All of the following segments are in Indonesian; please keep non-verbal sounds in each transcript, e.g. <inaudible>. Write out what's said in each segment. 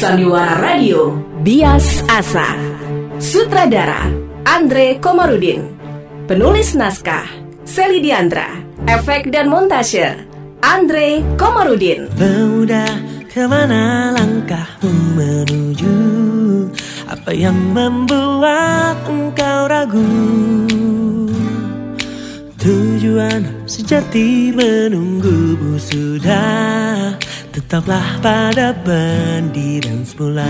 Sandiwara Radio Bias Asa. Sutradara Andre Komarudin. Penulis naskah Seli Diandra. Efek dan montase Andre Komarudin. Mudah ke mana langkahmu menuju? Apa yang membuat engkau ragu? Tujuan sejati menunggumu sudah Tetaplah pada pendidikan semula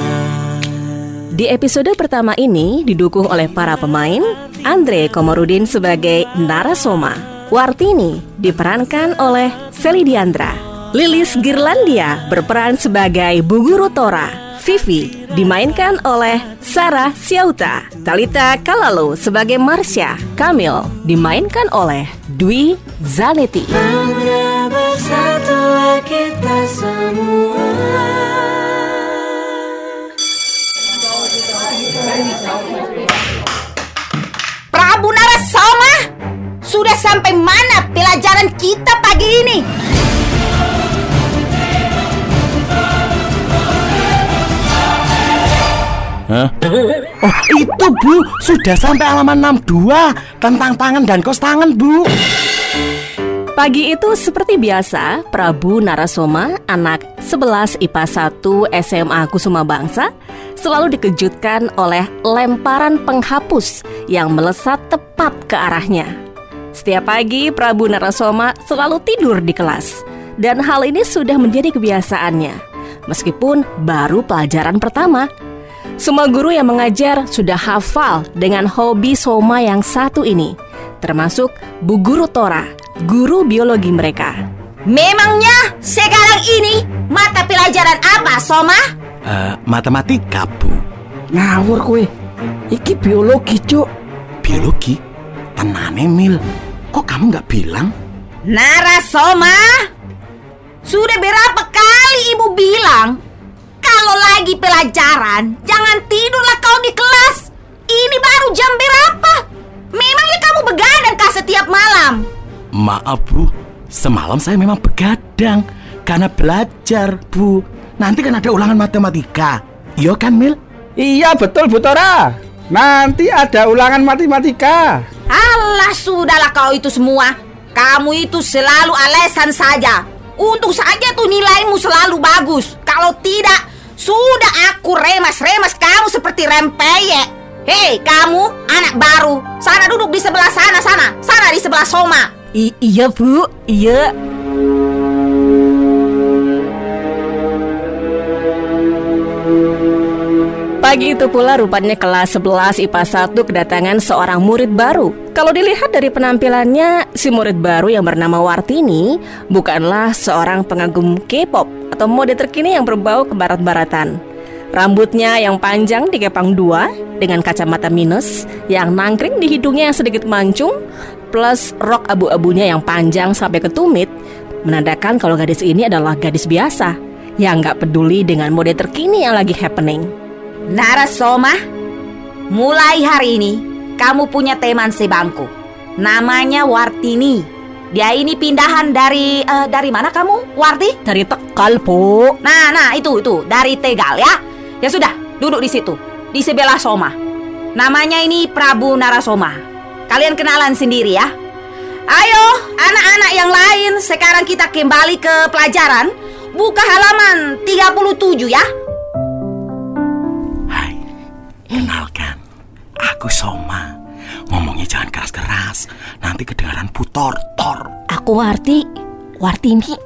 Di episode pertama ini didukung oleh para pemain Andre Komarudin sebagai Narasoma. Wartini diperankan oleh Seli Diandra Lilis Girlandia berperan sebagai Bu Guru Tora Vivi dimainkan oleh Sarah Siauta Talita Kalalo sebagai Marsha Kamil dimainkan oleh Dwi bersatulah kita semua Prabu Narasoma, sudah sampai mana pelajaran kita pagi ini? Hah? Oh itu bu Sudah sampai halaman 62 Tentang tangan dan kos tangan bu Pagi itu seperti biasa, Prabu Narasoma, anak 11 IPA 1 SMA Kusuma Bangsa, selalu dikejutkan oleh lemparan penghapus yang melesat tepat ke arahnya. Setiap pagi, Prabu Narasoma selalu tidur di kelas, dan hal ini sudah menjadi kebiasaannya, meskipun baru pelajaran pertama. Semua guru yang mengajar sudah hafal dengan hobi Soma yang satu ini, termasuk Bu Guru Tora, guru biologi mereka. Memangnya sekarang ini mata pelajaran apa, Soma? Eh, Matematika bu. Ngawur kue Iki biologi cuk. Biologi? Tenane Mil. Kok kamu nggak bilang? Narasoma, sudah berapa kali ibu bilang lagi pelajaran. Jangan tidurlah kau di kelas. Ini baru jam berapa? Memangnya kamu begadang kah setiap malam? Maaf bu. Semalam saya memang begadang Karena belajar bu. Nanti kan ada ulangan matematika. Iya kan Mil? Iya betul Bu Tora. Nanti ada ulangan matematika. Alah sudahlah kau itu semua. Kamu itu selalu alasan saja. Untuk saja tuh nilaimu selalu bagus. Kalau tidak Sudah aku remas-remas kamu seperti rempeyek. Hei kamu anak baru. Sana duduk di sebelah sana sana. Sana di sebelah Soma. I- iya bu, iya. Pagi itu pula rupanya kelas 11 IPA 1 kedatangan seorang murid baru. Kalau dilihat dari penampilannya, si murid baru yang bernama Wartini bukanlah seorang pengagum K-pop atau mode terkini yang berbau kebarat-baratan. Rambutnya yang panjang digepang dua dengan kacamata minus yang nangkring di hidungnya yang sedikit mancung plus rok abu-abunya yang panjang sampai ke tumit menandakan kalau gadis ini adalah gadis biasa yang nggak peduli dengan mode terkini yang lagi happening. Narasoma Mulai hari ini Kamu punya teman sebangku Namanya Wartini Dia ini pindahan dari eh, Dari mana kamu? Warti? Dari Tegal, Bu. Nah, nah itu itu dari Tegal ya. Ya sudah, duduk di situ, di sebelah Soma. Namanya ini Prabu Narasoma. Kalian kenalan sendiri ya. Ayo, anak-anak yang lain, sekarang kita kembali ke pelajaran. Buka halaman 37 ya. Hai Kenalkan Aku Soma Ngomongnya jangan keras-keras Nanti kedengaran Bu Tortor Aku Warti. Wartini.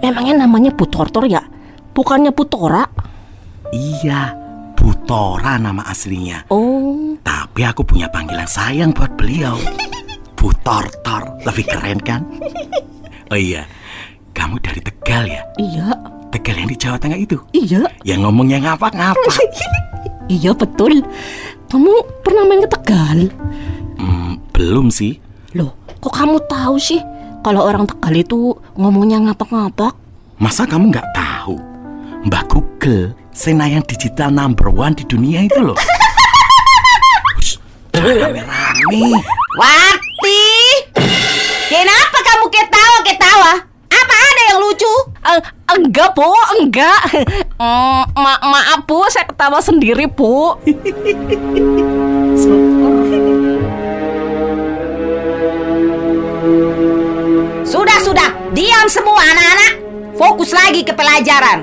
Emangnya namanya Bu Tortor ya? Bukannya Putora? Iya Bu Tora nama aslinya Oh, Tapi aku punya panggilan sayang buat beliau Bu Tortor Lebih keren kan Oh iya Kamu dari Tegal ya iya. Tegal yang di Jawa Tengah itu Iya. Yang ngomongnya ngapak-ngapak <laughs> Iya betul. Kamu pernah main ke Tegal? hmm, Belum sih Loh, kok kamu tahu sih kalau orang Tegal itu ngomongnya ngapak-ngapak? Masa kamu nggak tahu Mbak Google Senayan digital number one di dunia itu loh <laughs> rame-rame Warti! Kenapa kamu ketawa-ketawa? Apa ada yang lucu? Eh, enggak bu, enggak. <laughs> Mm, ma maaf bu, saya ketawa sendiri bu. <laughs> Sudah, sudah. Diam semua anak-anak. Fokus lagi ke pelajaran.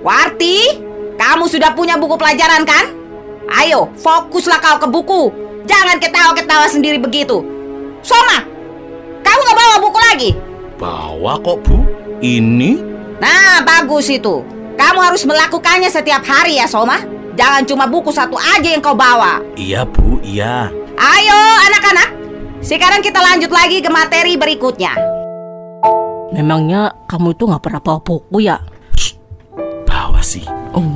Warti, kamu sudah punya buku pelajaran kan? Ayo, fokuslah kau ke buku. Jangan ketawa-ketawa sendiri begitu. Soma, kamu nggak bawa buku lagi? Bawa kok bu Ini Nah, bagus itu. Kamu harus melakukannya setiap hari ya, Soma. Jangan cuma buku satu aja yang kau bawa. Iya bu iya Ayo, anak-anak. Sekarang kita lanjut lagi ke materi berikutnya. Memangnya kamu itu nggak pernah bawa buku ya? Bawa sih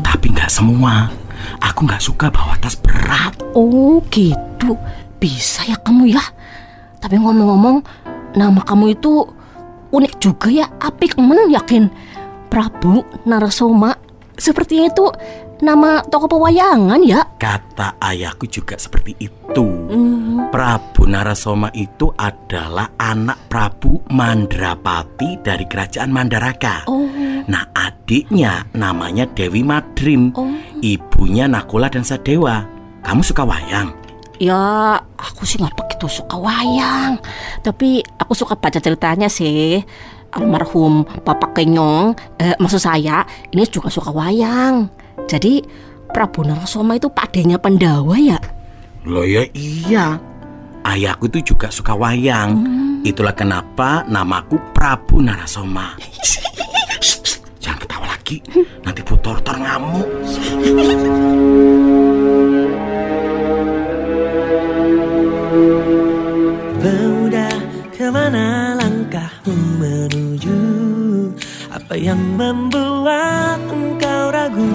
Tapi nggak semua Aku nggak suka bawa tas berat Oh gitu, bisa ya kamu ya. Tapi ngomong-ngomong, nama kamu itu unik juga ya. Apik men yakin. Prabu Narasoma. Sepertinya itu nama toko pewayangan ya. Kata ayahku juga seperti itu Hmm. Prabu Narasoma itu adalah anak Prabu Mandrapati dari kerajaan Mandaraka Oh, Nah adiknya namanya Dewi Madrim oh. Ibunya Nakula dan Sadewa Kamu suka wayang? Ya, aku sih nggak begitu suka wayang. Tapi aku suka baca ceritanya sih. Almarhum Bapak Kenyong, eh, maksud saya, ini juga suka wayang. Jadi, Prabu Narasoma itu pakdenya Pandawa ya? Loh ya iya. Ayahku itu juga suka wayang. Itulah kenapa namaku Prabu Narasoma <laughs> Shh, shh, Jangan ketawa lagi. Nanti Bu Tortor ngamuk membuat engkau ragu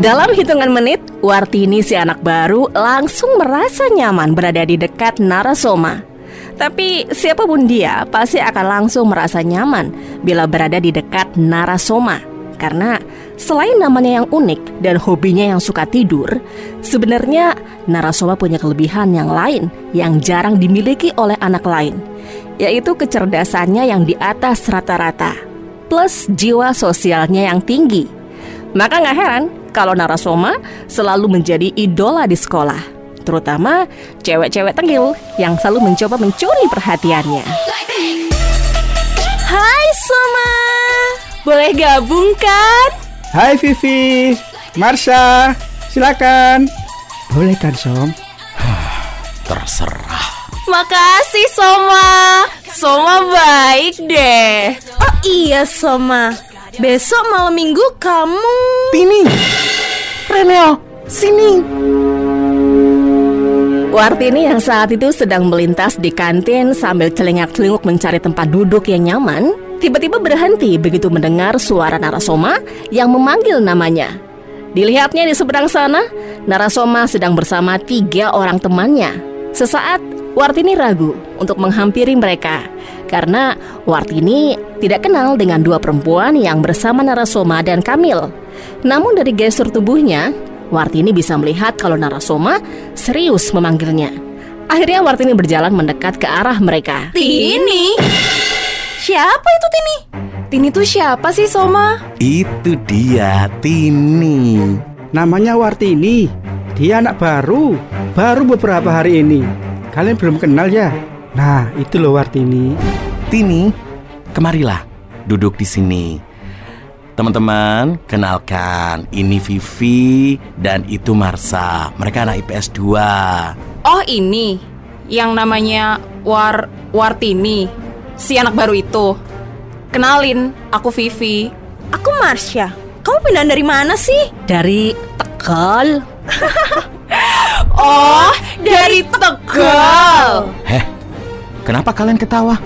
Dalam hitungan menit, Wartini si anak baru langsung merasa nyaman berada di dekat Narasoma. Tapi siapa pun dia pasti akan langsung merasa nyaman bila berada di dekat Narasoma. Karena selain namanya yang unik dan hobinya yang suka tidur, sebenarnya Narasoma punya kelebihan yang lain yang jarang dimiliki oleh anak lain, yaitu kecerdasannya yang di atas rata-rata, plus jiwa sosialnya yang tinggi. Maka nggak heran kalau Narasoma selalu menjadi idola di sekolah, terutama cewek-cewek tengil yang selalu mencoba mencuri perhatiannya. Hai Soma, boleh gabung kan? Hai Vivi, Marsha, silakan. Boleh kan Som? <sighs> Terserah Makasih Soma, Soma baik deh. Oh iya Soma, besok malam minggu kamu Tini Reneo Sini Wartini yang saat itu sedang melintas di kantin sambil celingak-celinguk mencari tempat duduk yang nyaman, tiba-tiba berhenti begitu mendengar suara Narasoma yang memanggil namanya. Dilihatnya di seberang sana, Narasoma sedang bersama tiga orang temannya. Sesaat, Wartini ragu untuk menghampiri mereka karena Wartini tidak kenal dengan dua perempuan yang bersama Narasoma dan Kamil. Namun dari gestur tubuhnya, Wartini bisa melihat kalau Narasoma serius memanggilnya. Akhirnya Wartini berjalan mendekat ke arah mereka. Tini? Siapa itu Tini? Tini tuh siapa sih Soma? Itu dia Tini Namanya Wartini. Dia anak baru, baru beberapa hari ini. Kalian belum kenal ya? Nah, itu loh Wartini. Tini Kemarilah Duduk di sini Teman-teman, kenalkan Ini Vivi dan itu Marsa Mereka anak IPS 2 Oh ini, yang namanya War Wartini, si anak baru itu. Kenalin, aku Vivi. Aku Marsha. Kamu pindah dari mana sih? Dari Tegal. <laughs> Oh, dari Tegal. Heh, kenapa kalian ketawa?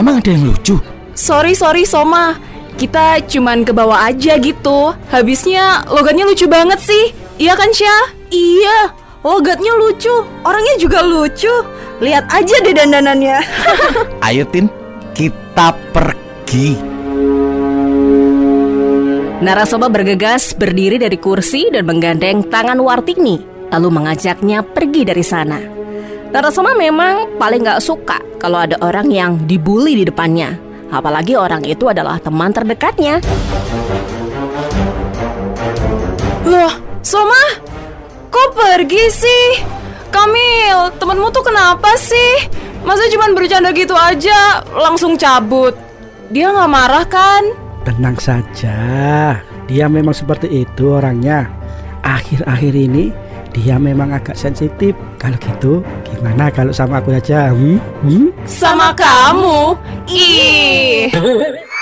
Emang ada yang lucu? Sorry, sorry Soma. Kita cuman ke bawah aja gitu. Habisnya logatnya lucu banget sih. Iya kan, Syah? Iya, logatnya lucu. Orangnya juga lucu. Lihat aja deh dandanannya. <laughs> Ayo Tin, kita pergi Narasoma bergegas berdiri dari kursi dan menggandeng tangan Wartini, lalu mengajaknya pergi dari sana. Narasoma memang paling gak suka kalau ada orang yang dibully di depannya. Apalagi orang itu adalah teman terdekatnya. Loh, Soma, kok pergi sih? Kamil, temenmu tuh kenapa sih? Masa cuma bercanda gitu aja, langsung cabut? Dia nggak marah kan? Tenang saja, dia memang seperti itu orangnya. Akhir-akhir ini dia memang agak sensitif. Kalau gitu, gimana kalau sama aku aja? Hmm? Hmm? Sama kamu? Ih. <laughs>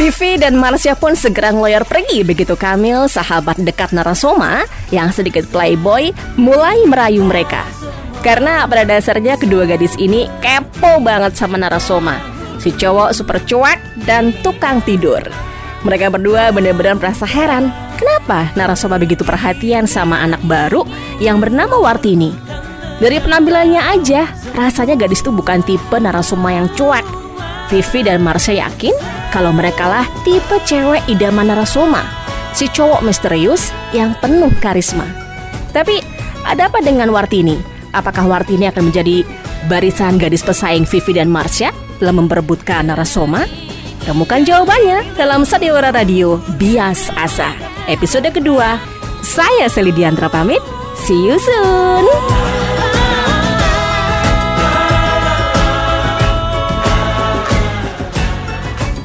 Vivi dan Marsha pun segera ngeloyor pergi begitu Kamil, sahabat dekat Narasoma yang sedikit playboy, mulai merayu mereka. Karena pada dasarnya kedua gadis ini kepo banget sama Narasoma. Si cowok super cuek dan tukang tidur. Mereka berdua benar-benar merasa heran kenapa Narasoma begitu perhatian sama anak baru yang bernama Wartini. Dari penampilannya aja, rasanya gadis itu bukan tipe Narasoma yang cuek. Vivi dan Marsha yakin kalau mereka lah tipe cewek idaman Narasoma, si cowok misterius yang penuh karisma. Tapi ada apa dengan Wartini? Apakah Wartini akan menjadi barisan gadis pesaing Vivi dan Marsha dalam memperebutkan Narasoma? Temukan jawabannya dalam Sadiwara Radio Bias Asa. Episode kedua, saya Selidiantra pamit. See you soon.